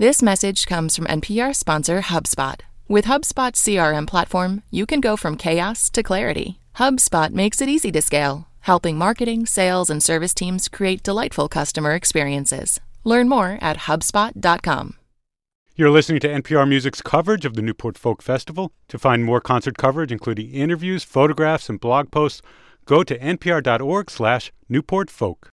This message comes from NPR sponsor HubSpot. With HubSpot's CRM platform, you can go from chaos to clarity. HubSpot makes it easy to scale, helping marketing, sales, and service teams create delightful customer experiences. Learn more at HubSpot.com. You're listening to NPR Music's coverage of the Newport Folk Festival. To find more concert coverage, including interviews, photographs, and blog posts, go to npr.org slash newportfolk.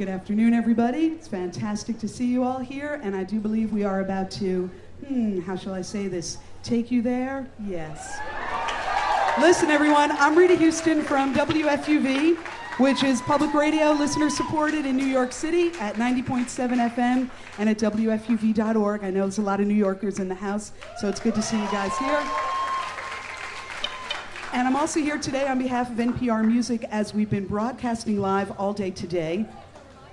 Good afternoon, everybody. It's fantastic to see you all here, and I do believe we are about to, hmm, how shall I say this? Take you there? Yes. Listen, everyone, I'm Rita Houston from WFUV, which is public radio, listener supported in New York City at 90.7 FM and at WFUV.org. I know there's a lot of New Yorkers in the house, so it's good to see you guys here. And I'm also here today on behalf of NPR Music as we've been broadcasting live all day today.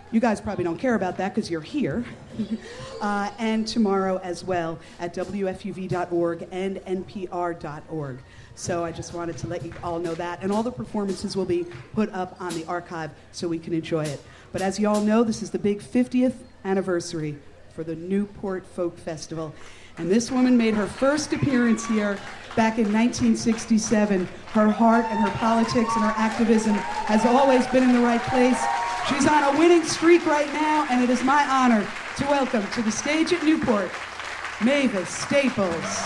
You guys probably don't care about that because you're here. uh, and tomorrow as well at WFUV.org and NPR.org. So I just wanted to let you all know that. And all the performances will be put up on the archive so we can enjoy it. But as you all know, this is the big 50th anniversary for the Newport Folk Festival. And this woman made her first appearance here back in 1967. Her heart and her politics and her activism has always been in the right place. She's on a winning streak right now, and it is my honor to welcome to the stage at Newport, Mavis Staples.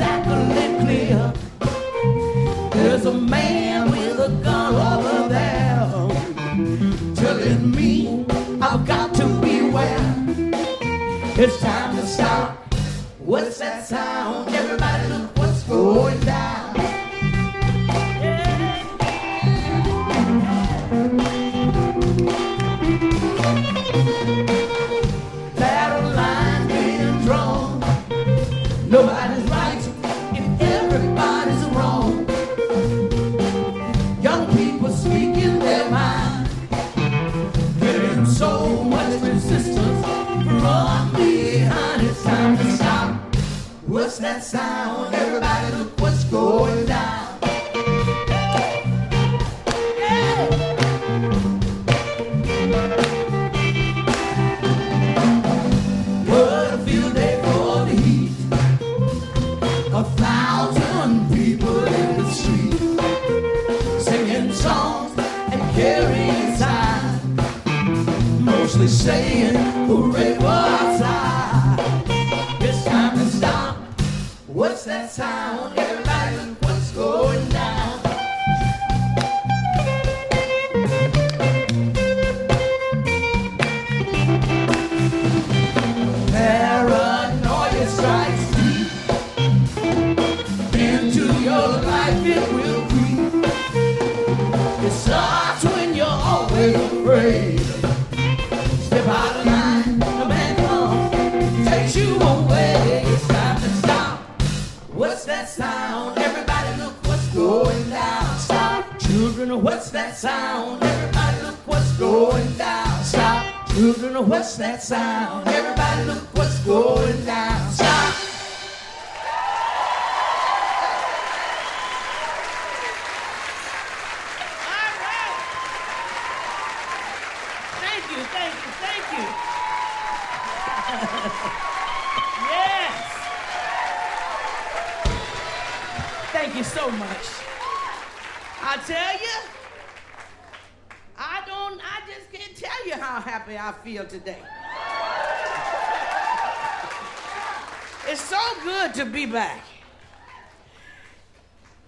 Exactly clear. There's a man with a gun over there telling me I've got to beware. It's time to stop. What's that sound? Everybody look what's going down.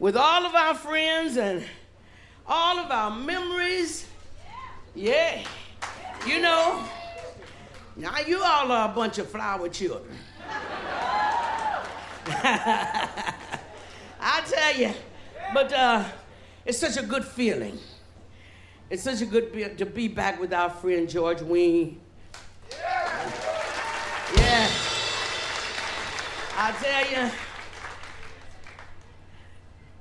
with all of our friends and all of our memories. Yeah. You know, now you all are a bunch of flower children. I tell you, but uh, it's such a good feeling. It's such a good be- to be back with our friend George Wein. Yeah. yeah. I tell you.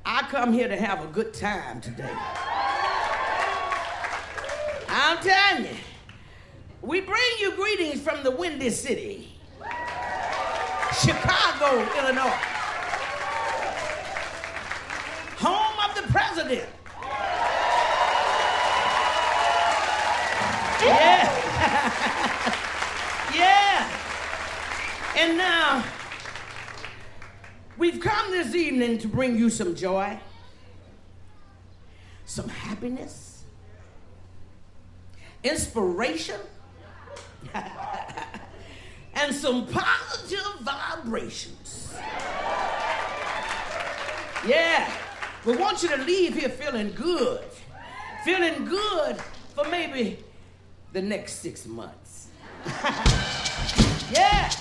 I come here to have a good time today. I'm telling you, we bring you greetings from the Windy City, Chicago, Illinois, home of the president. Yeah. yeah. And now, We've come this evening to bring you some joy, some happiness, inspiration, and some positive vibrations. Yeah, we want you to leave here feeling good, feeling good for maybe the next six months. yeah.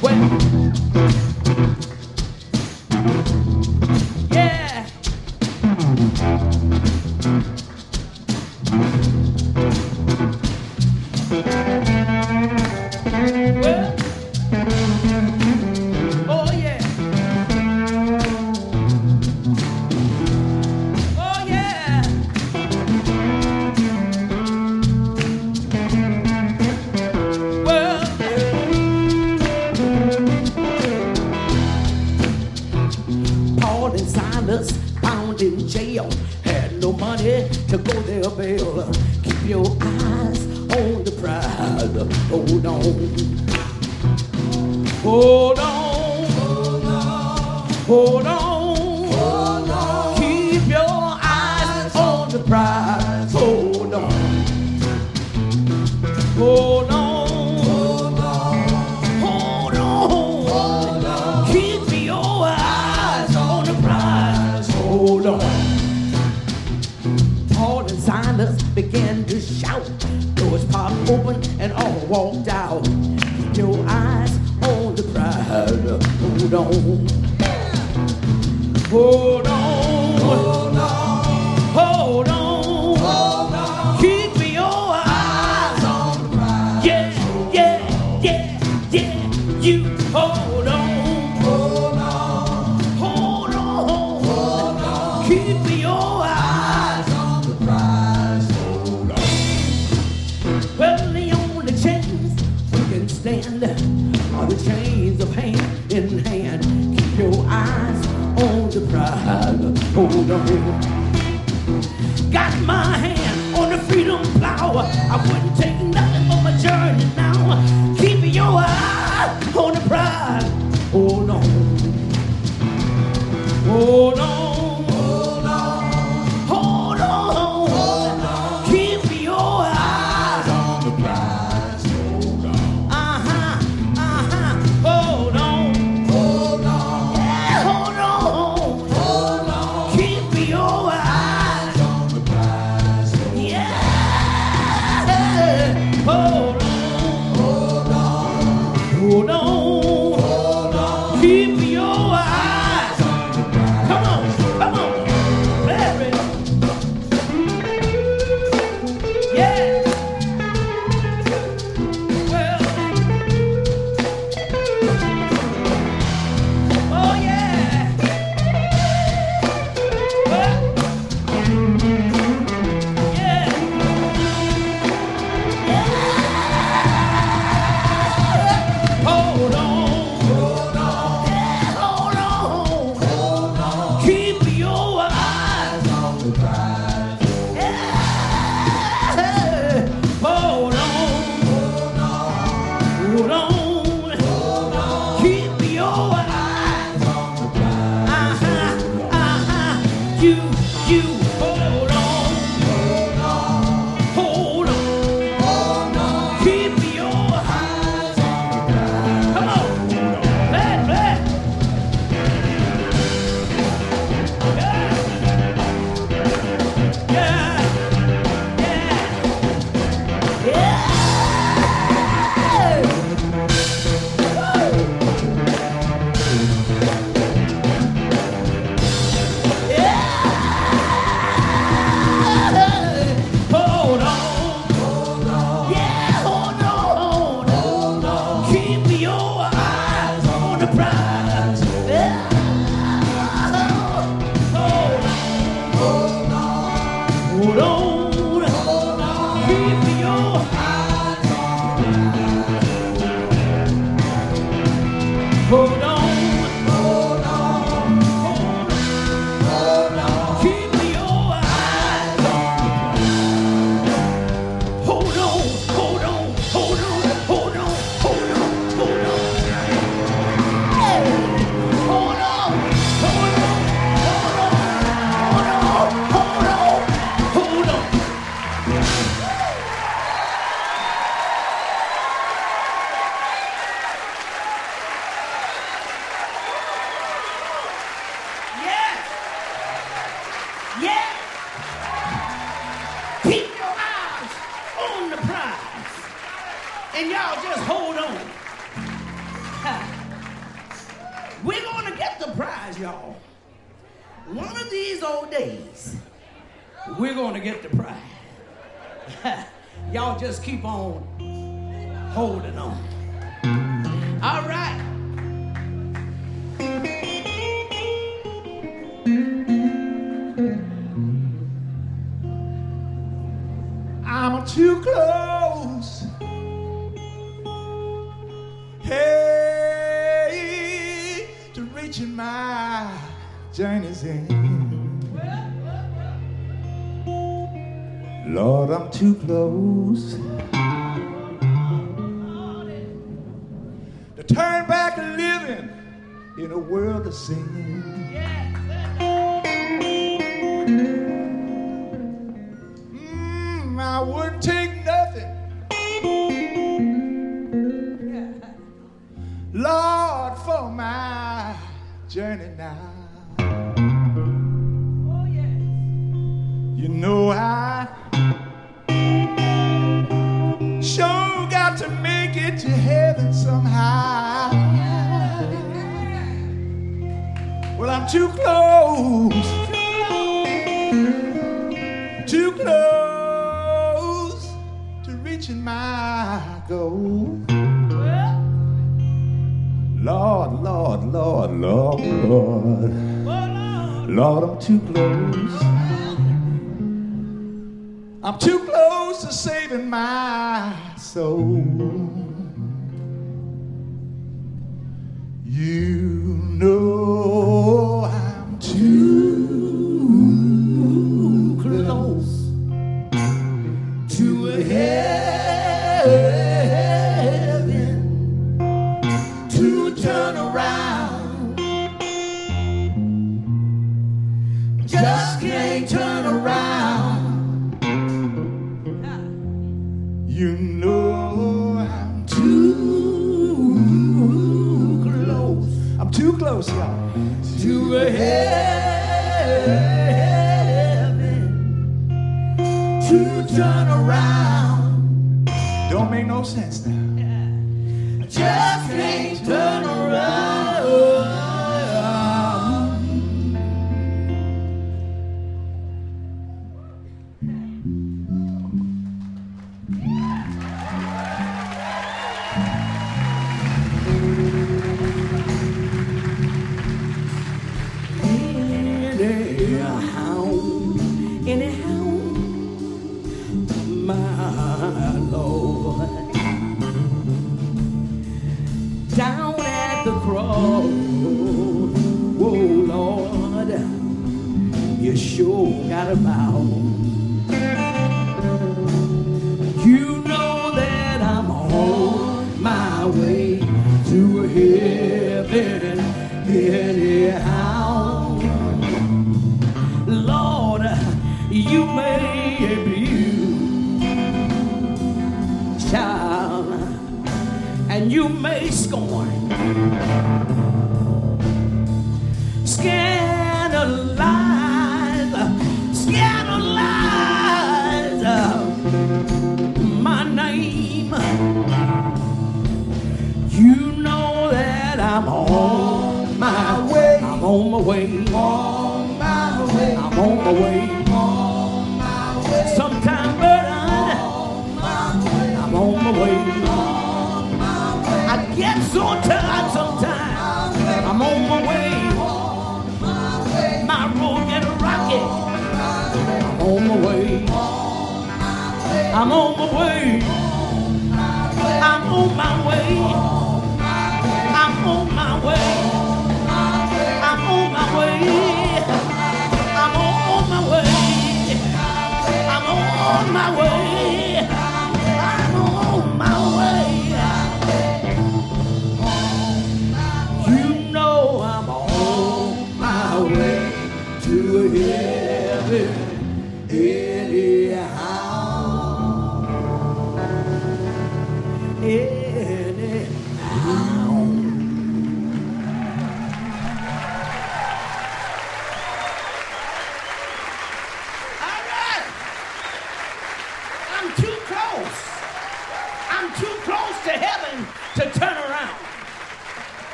When walked out. Your eyes on the prize. Hold on. Hold on. my hand on the freedom flower. I reaching my journey's end. Lord, I'm too close to turn back to living in a world of sin. Mm, I wouldn't journey now. Oh. You know I sure got to make it to heaven somehow. Well, I'm too close. Lord, Lord, Lord. Lord, I'm too close. I'm too close to saving my soul. out of my.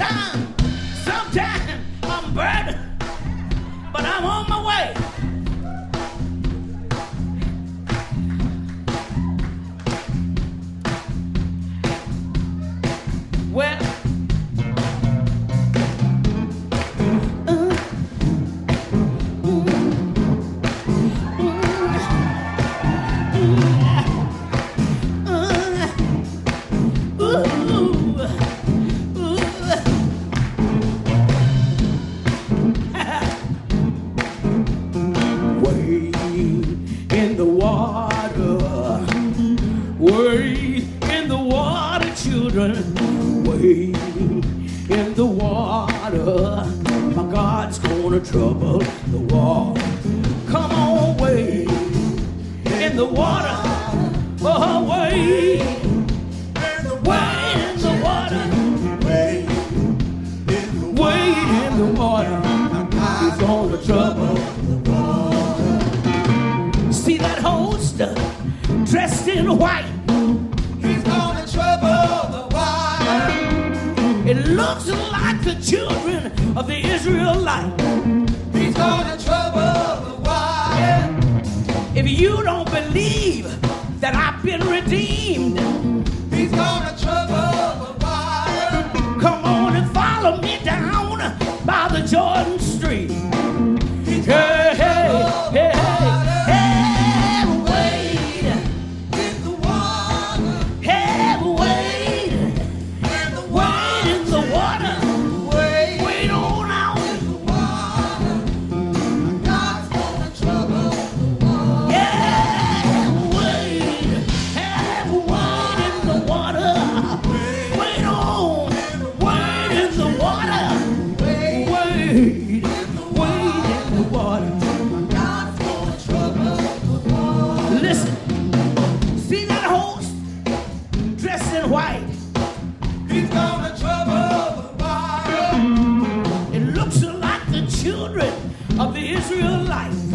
Sometimes, sometimes I'm burdened, but I'm on trouble. real life.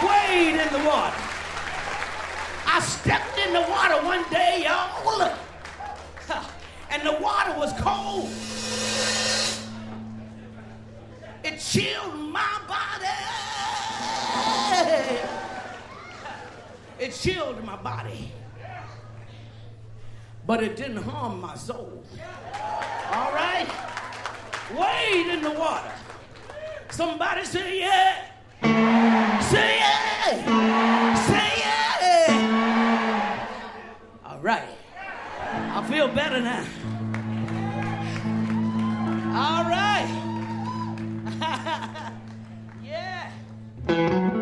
Wade in the water. I stepped in the water one day, y'all. And the water was cold. It chilled my body. It chilled my body. But it didn't harm my soul. All right? Wade in the water. Somebody say yeah. Say yeah. Say yeah. All right. I feel better now. All right. yeah.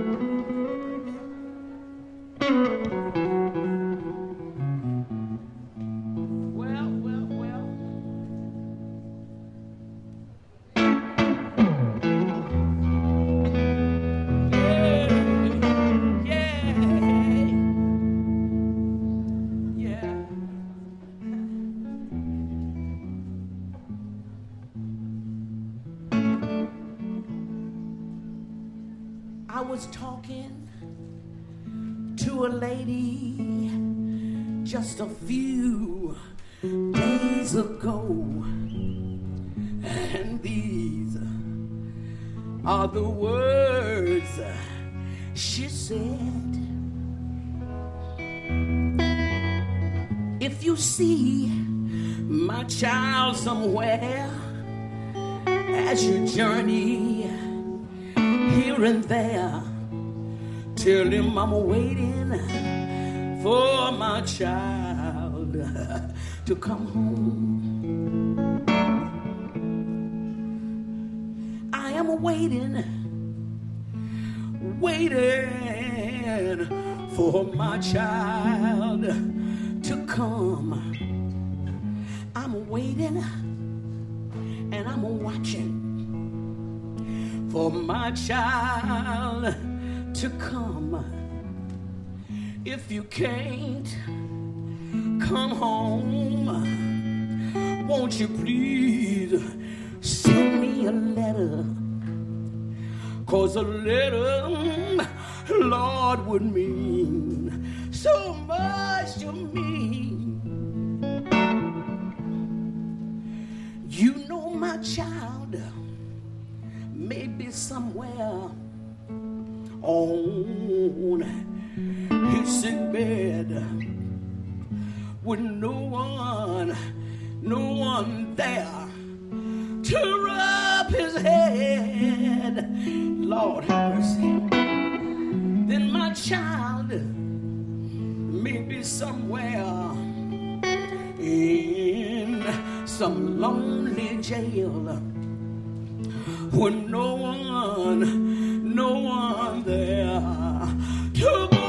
The words she said. If you see my child somewhere as you journey here and there, tell him I'm waiting for my child to come home. Waiting, waiting for my child to come. I'm waiting and I'm watching for my child to come. If you can't come home, won't you please send me a letter? Cause a little, Lord, would mean so much to me. You know my child may be somewhere on his sick bed with no one, no one there to rub his head. Lord have mercy. Then my child may be somewhere in some lonely jail with no one, no one there to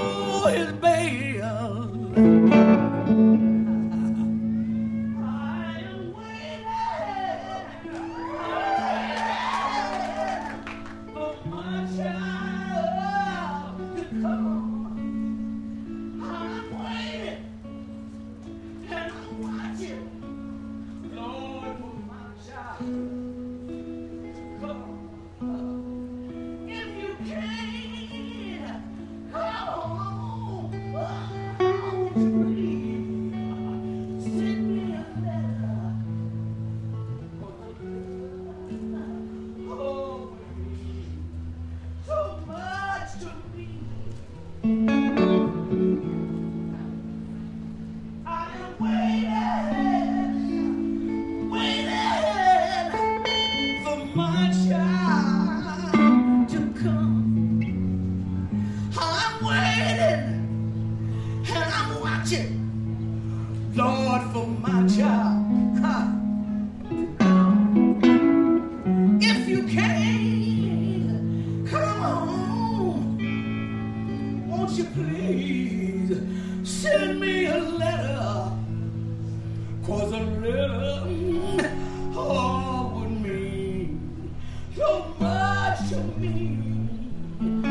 so much to me.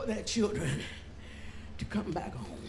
for their children to come back home.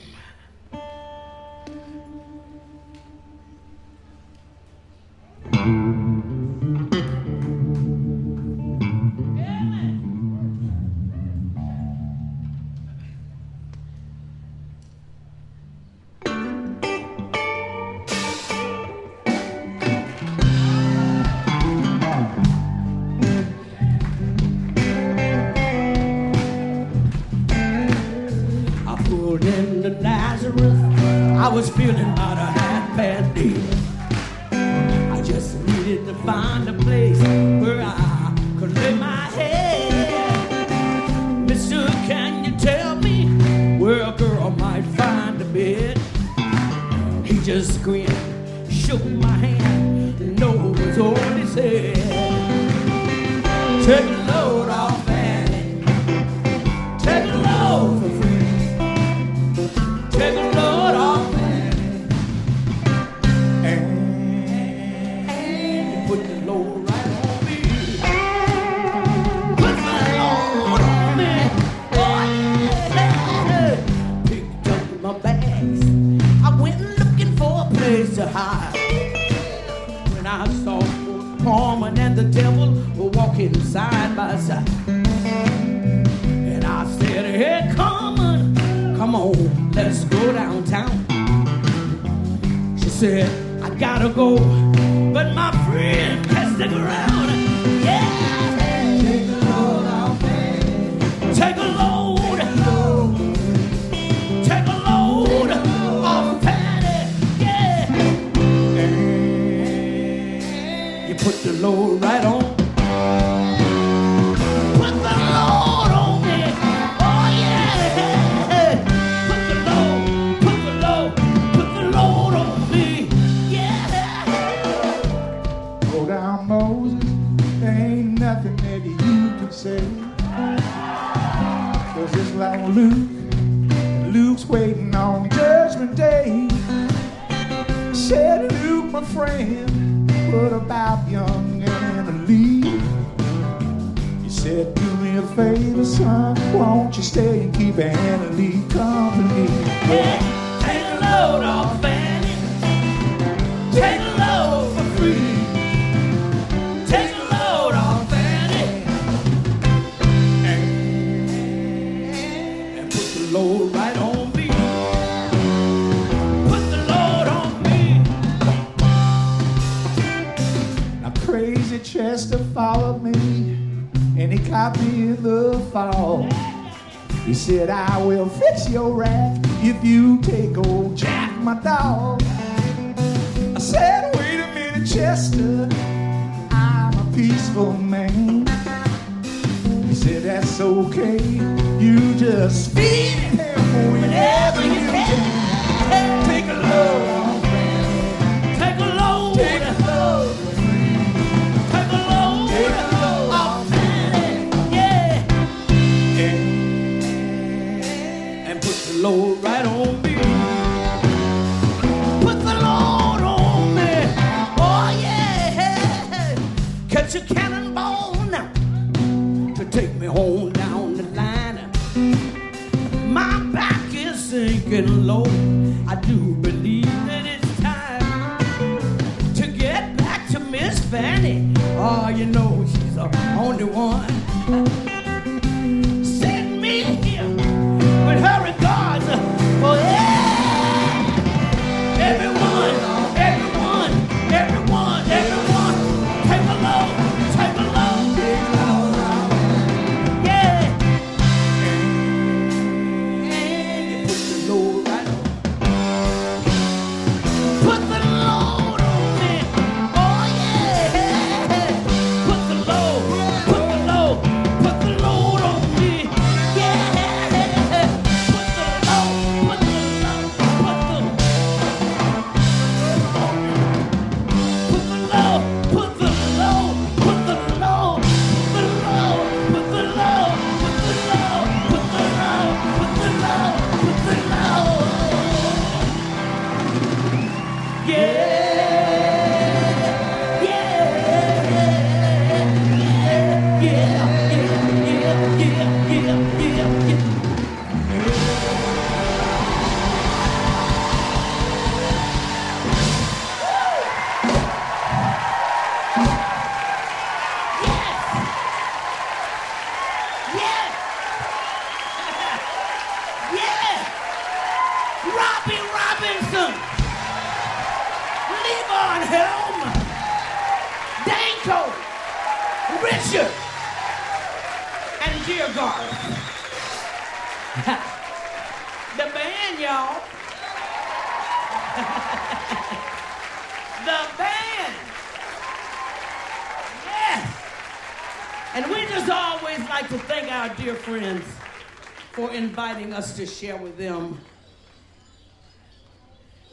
Us to share with them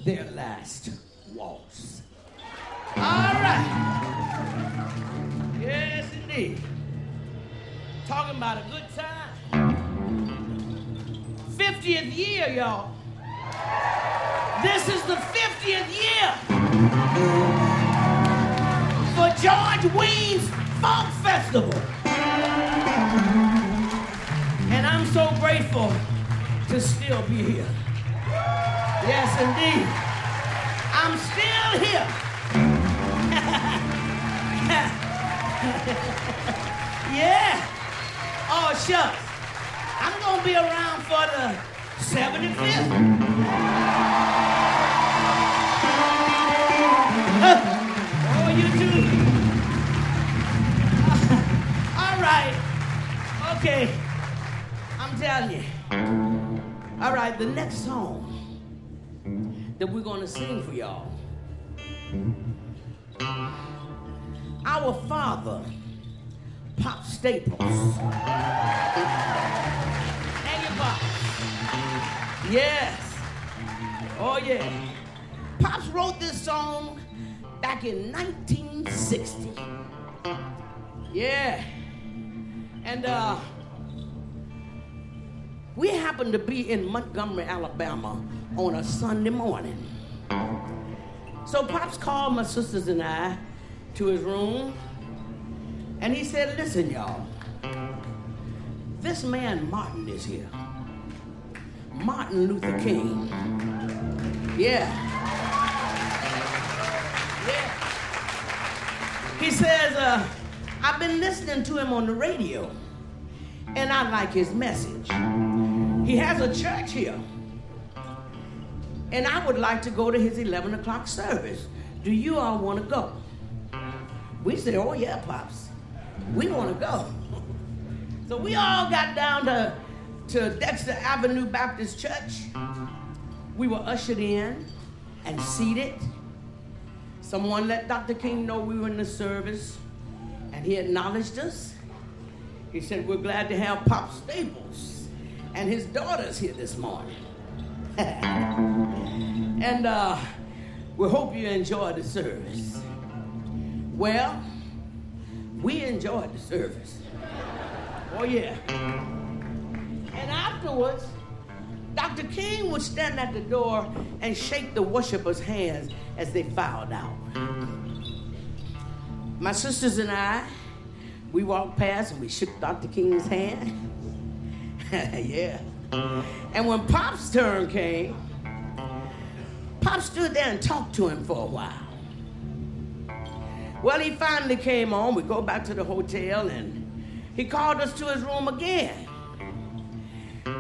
their last waltz. All right. Yes, indeed. Talking about a good time. 50th year, y'all. This is the 50th year for George Wein's Folk Festival. And I'm so grateful to still be here. Yes, indeed. I'm still here. yeah. Oh, shucks. I'm going to be around for the 75th. oh, you too. All right. Okay. I'm telling you. All right, the next song that we're going to sing for y'all. Our father, Pop Staples. Your Pops. Yes. Oh, yeah. Pops wrote this song back in 1960. Yeah. And uh, we happened to be in Montgomery, Alabama on a Sunday morning. So Pops called my sisters and I to his room, and he said, Listen, y'all, this man Martin is here. Martin Luther King. Yeah. Yeah. He says, uh, I've been listening to him on the radio, and I like his message. He has a church here, and I would like to go to his 11 o'clock service. Do you all want to go? We said, Oh, yeah, Pops. We want to go. So we all got down to, to Dexter Avenue Baptist Church. We were ushered in and seated. Someone let Dr. King know we were in the service, and he acknowledged us. He said, We're glad to have Pop Staples and his daughters here this morning. and uh, we hope you enjoyed the service. Well, we enjoyed the service. Oh, yeah. And afterwards, Dr. King would stand at the door and shake the worshipers' hands as they filed out. My sisters and I we walked past and we shook Dr. King's hand. yeah. Uh-huh. And when Pop's turn came, Pop stood there and talked to him for a while. Well, he finally came on. We go back to the hotel and he called us to his room again.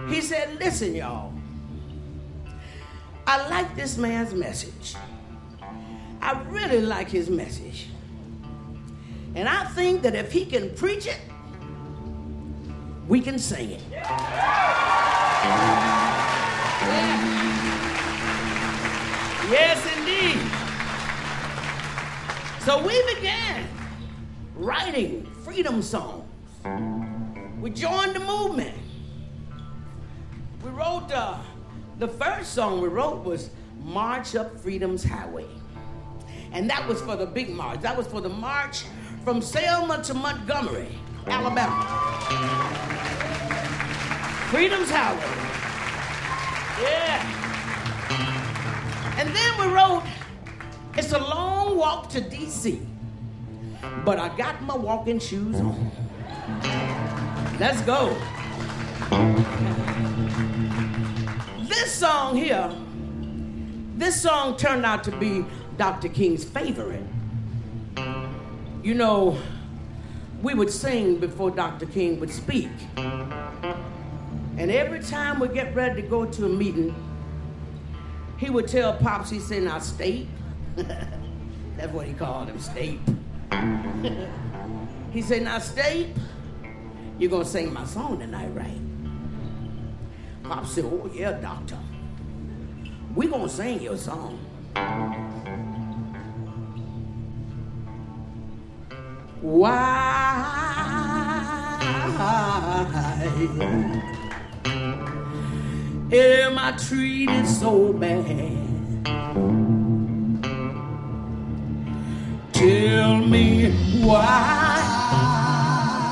He said, Listen, y'all, I like this man's message. I really like his message. And I think that if he can preach it, we can sing it. Yes, indeed. So we began writing freedom songs. We joined the movement. We wrote uh, the first song we wrote was March Up Freedom's Highway. And that was for the big march. That was for the march from Selma to Montgomery, Alabama. Freedom's Highway. Yeah. And then we wrote, It's a long walk to D.C., but I got my walking shoes on. Let's go. This song here, this song turned out to be Dr. King's favorite. You know, we would sing before Dr. King would speak. And every time we get ready to go to a meeting, he would tell Pops, he said, now state. That's what he called him, state. he said, now state, you're gonna sing my song tonight, right? Pops said, oh yeah, doctor. we gonna sing your song. Why am I treated so bad? Tell me why.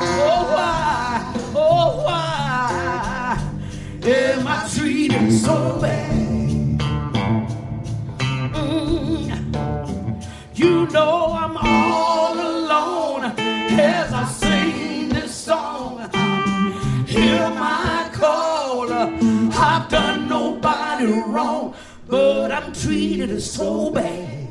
Oh, why? Oh, why am I treated so bad? Mm. You know I'm all as I sing this song. Hear my call. I've done nobody wrong, but I'm treated so bad.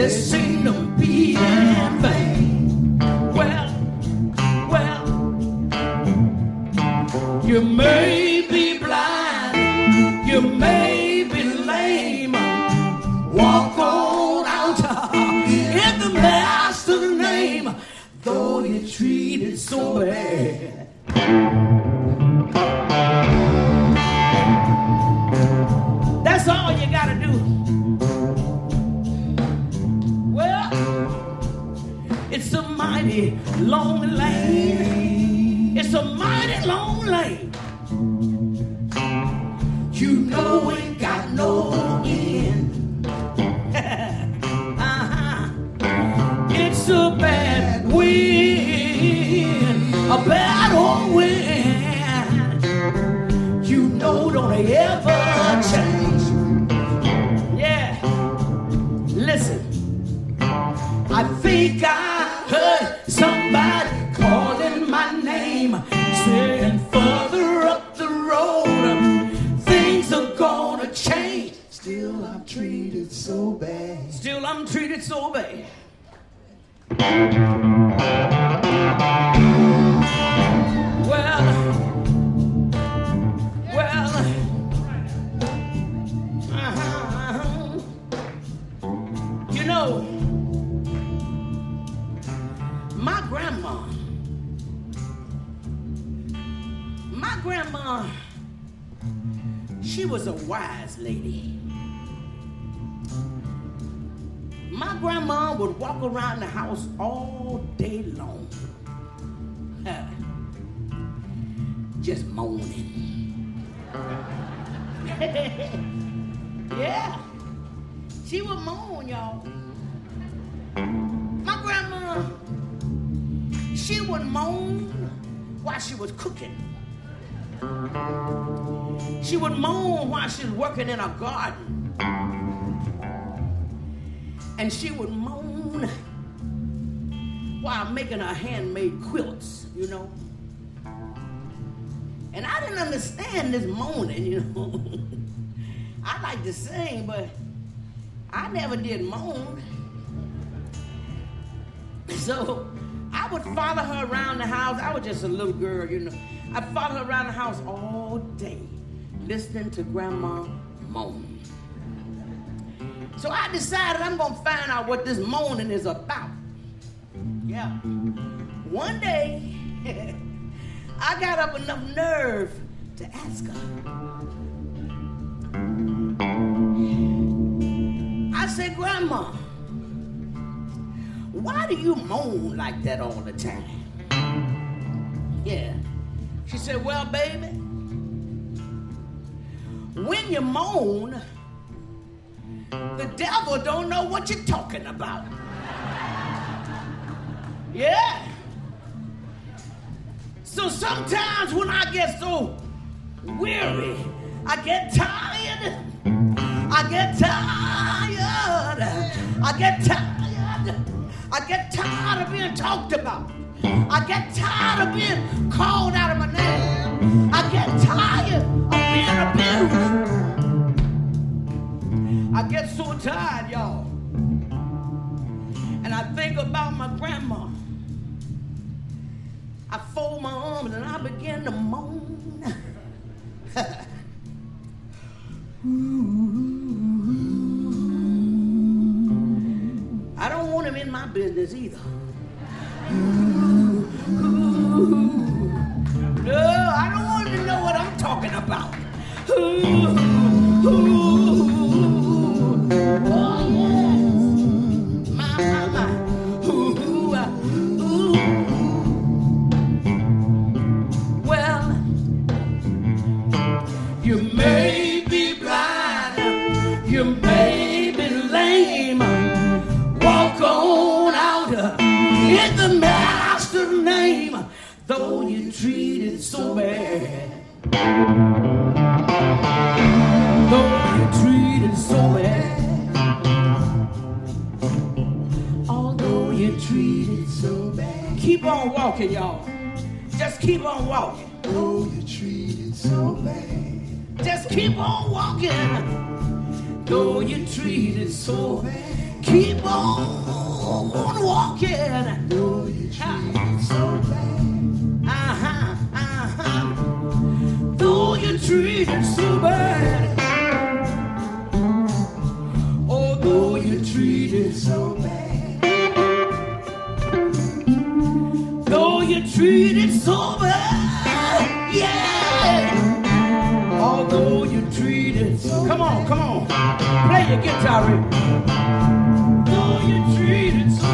They You know ain't got no end. uh-huh. It's a bad wind, a bad old wind. You know don't ever change. Yeah. Listen. I think I I'm treated so bad. Well, well, uh-huh. you know, my grandma, my grandma, she was a wise lady. My grandma would walk around the house all day long, just moaning. yeah, she would moan, y'all. My grandma, she would moan while she was cooking. She would moan while she was working in a garden. And she would moan while making her handmade quilts, you know. And I didn't understand this moaning, you know. I like to sing, but I never did moan. So I would follow her around the house. I was just a little girl, you know. I'd follow her around the house all day, listening to Grandma moan. So I decided I'm gonna find out what this moaning is about. Yeah. One day, I got up enough nerve to ask her. I said, Grandma, why do you moan like that all the time? Yeah. She said, Well, baby, when you moan, the devil don't know what you're talking about. Yeah. So sometimes when I get so weary, I get tired. I get tired. I get tired. I get tired of being talked about. I get tired of being called out of my name. I get tired of being abused. I get so tired, y'all. And I think about my grandma. I fold my arms and I begin to moan. I don't want him in my business either. Walking, y'all. Just keep on walking. Though you treated so bad. Just keep on walking. Though you treated so bad. Keep on walking. Though you treated so bad. Uh-huh, uh-huh. Though you treated so bad. Although you treated so bad. You treated so bad. Yeah. Although you treated so Come on, come on. Play your guitar, Rick. Though you treated so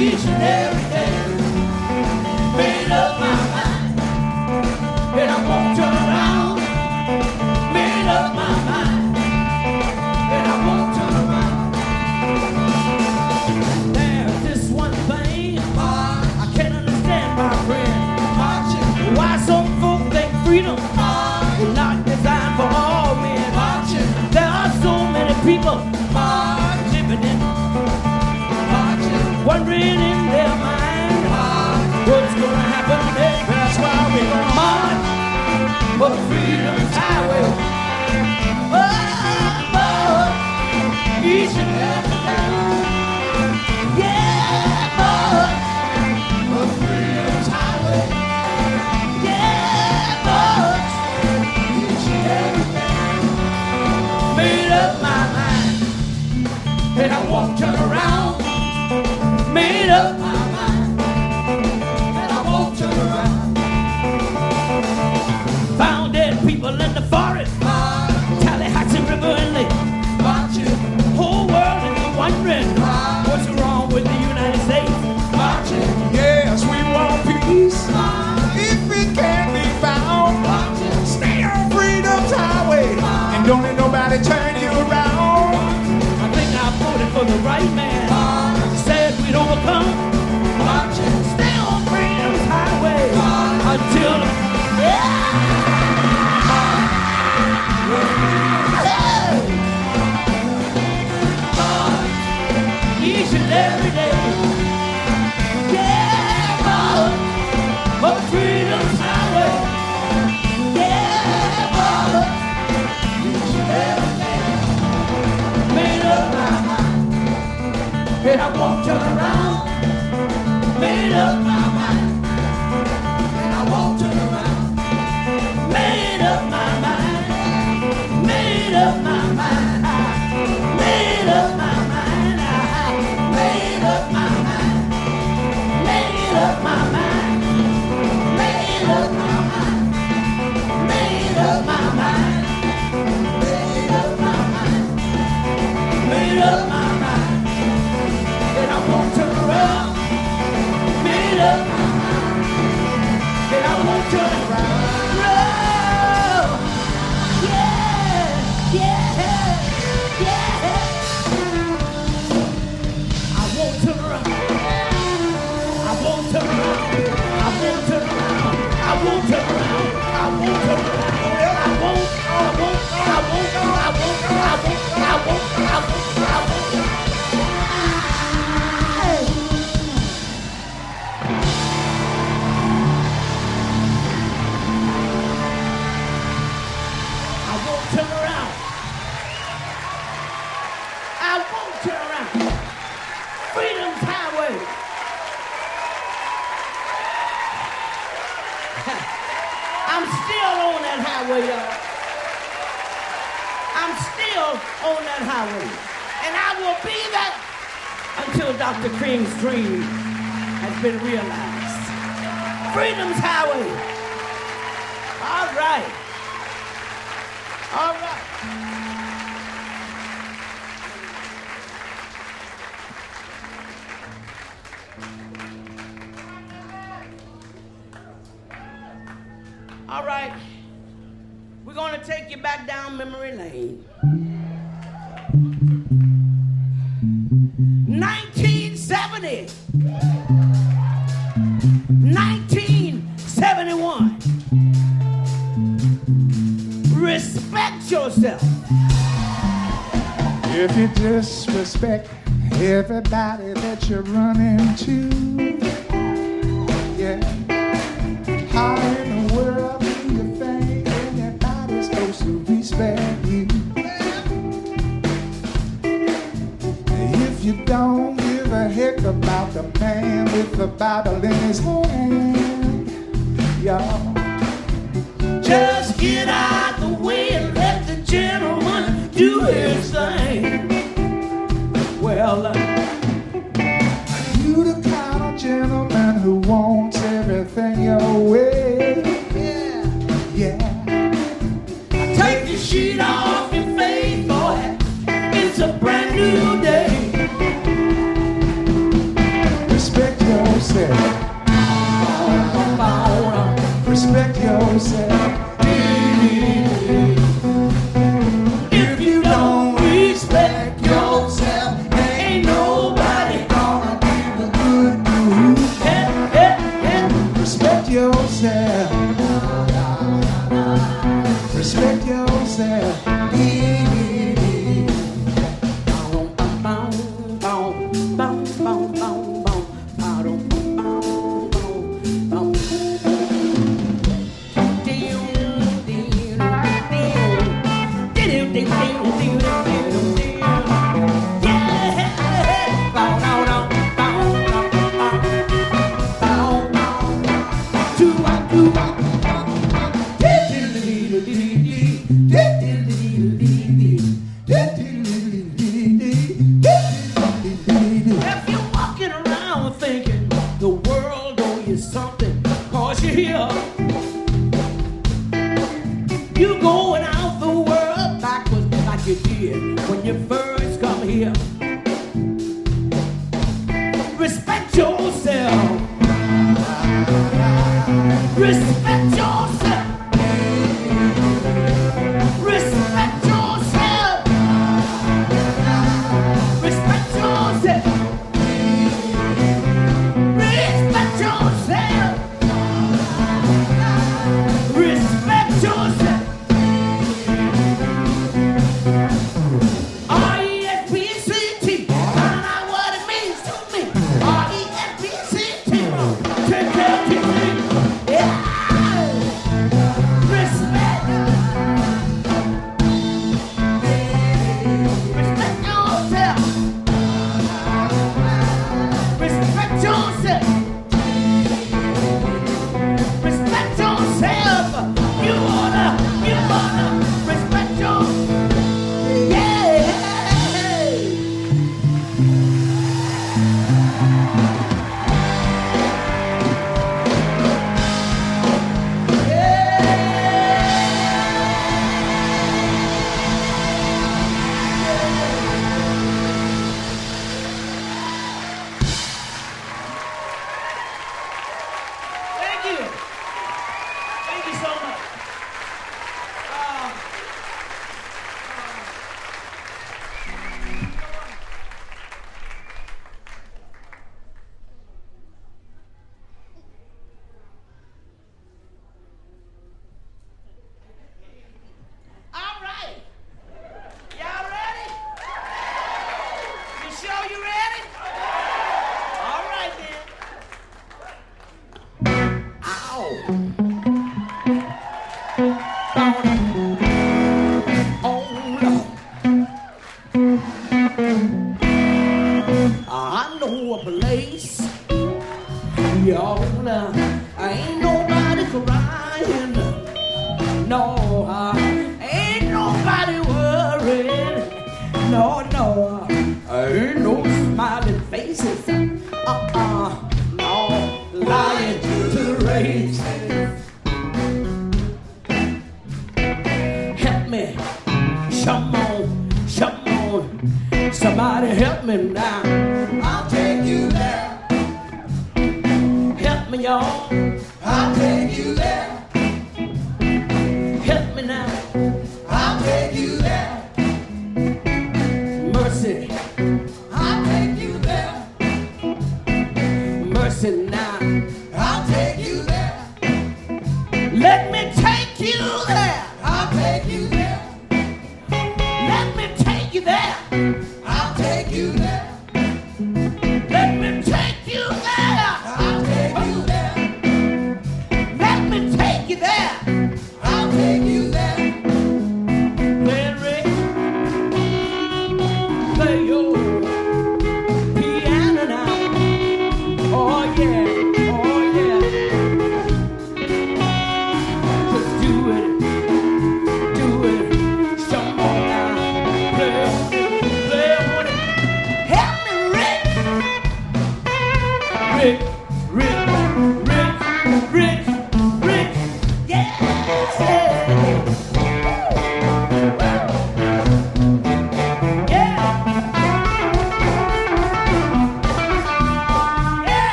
each and every day. in their mind what's gonna happen next. That's why we march for freedom's highway. Oh, Yeah, for freedom's highway. Yeah, each and every. Oh. Oh. Made up my mind, and I won't turn around. won't turn around. Made up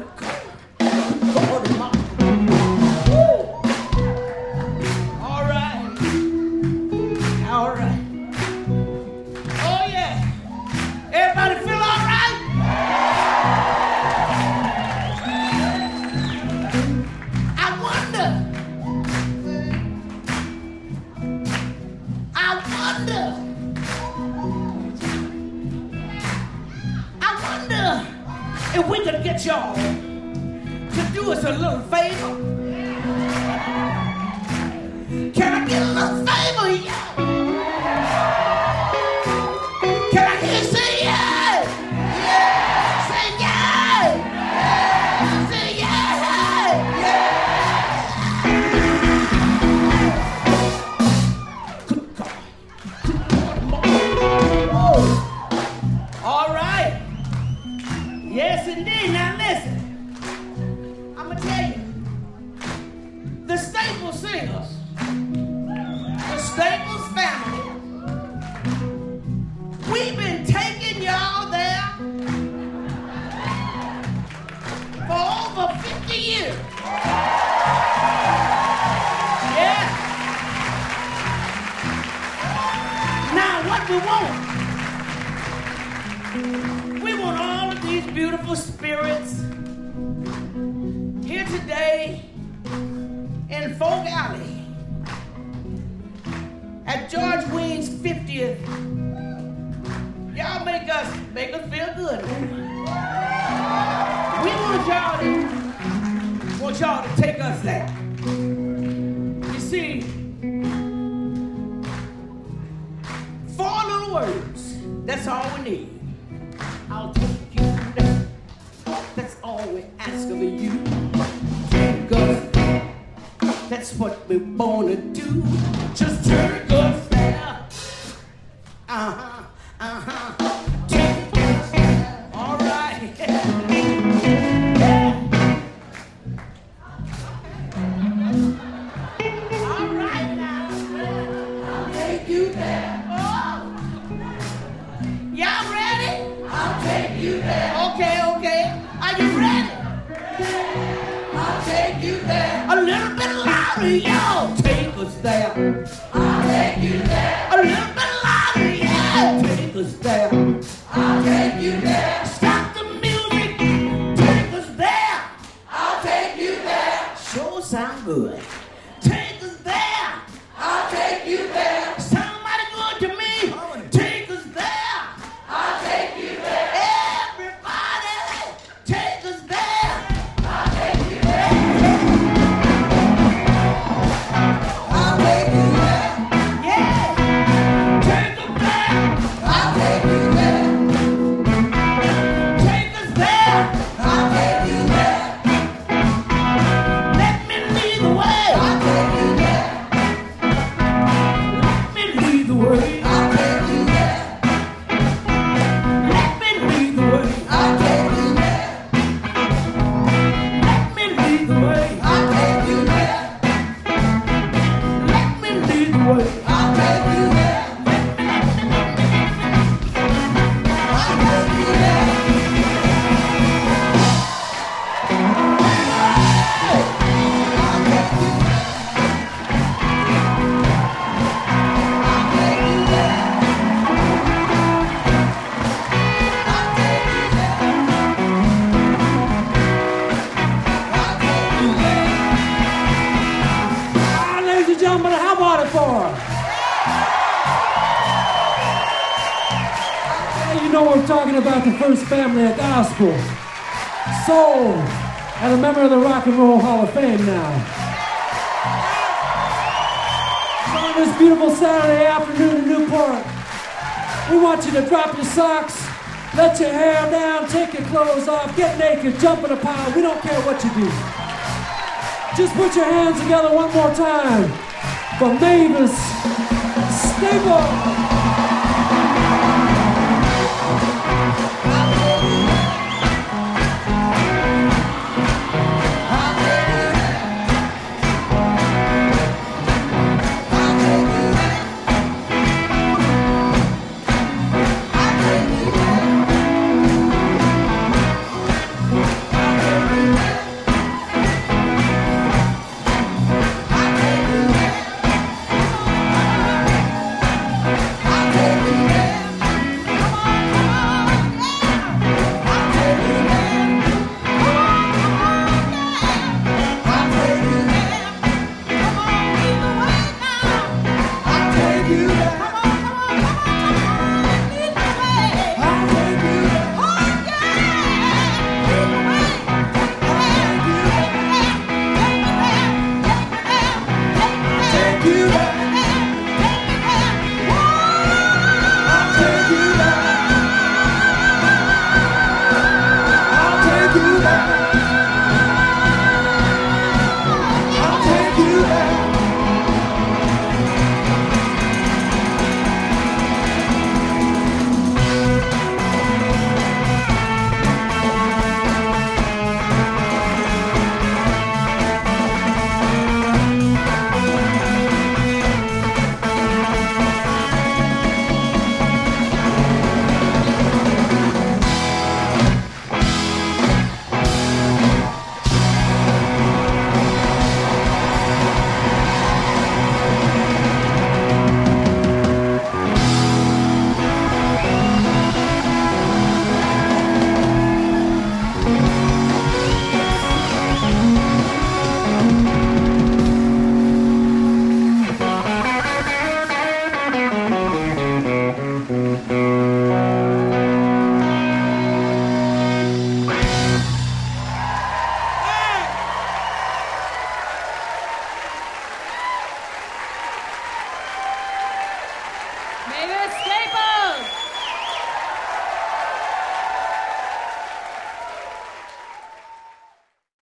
Good God. Bit louder, want you to drop your socks, let your hair down, take your clothes off, get naked, jump in a pile. We don't care what you do. Just put your hands together one more time for Mavis Staple.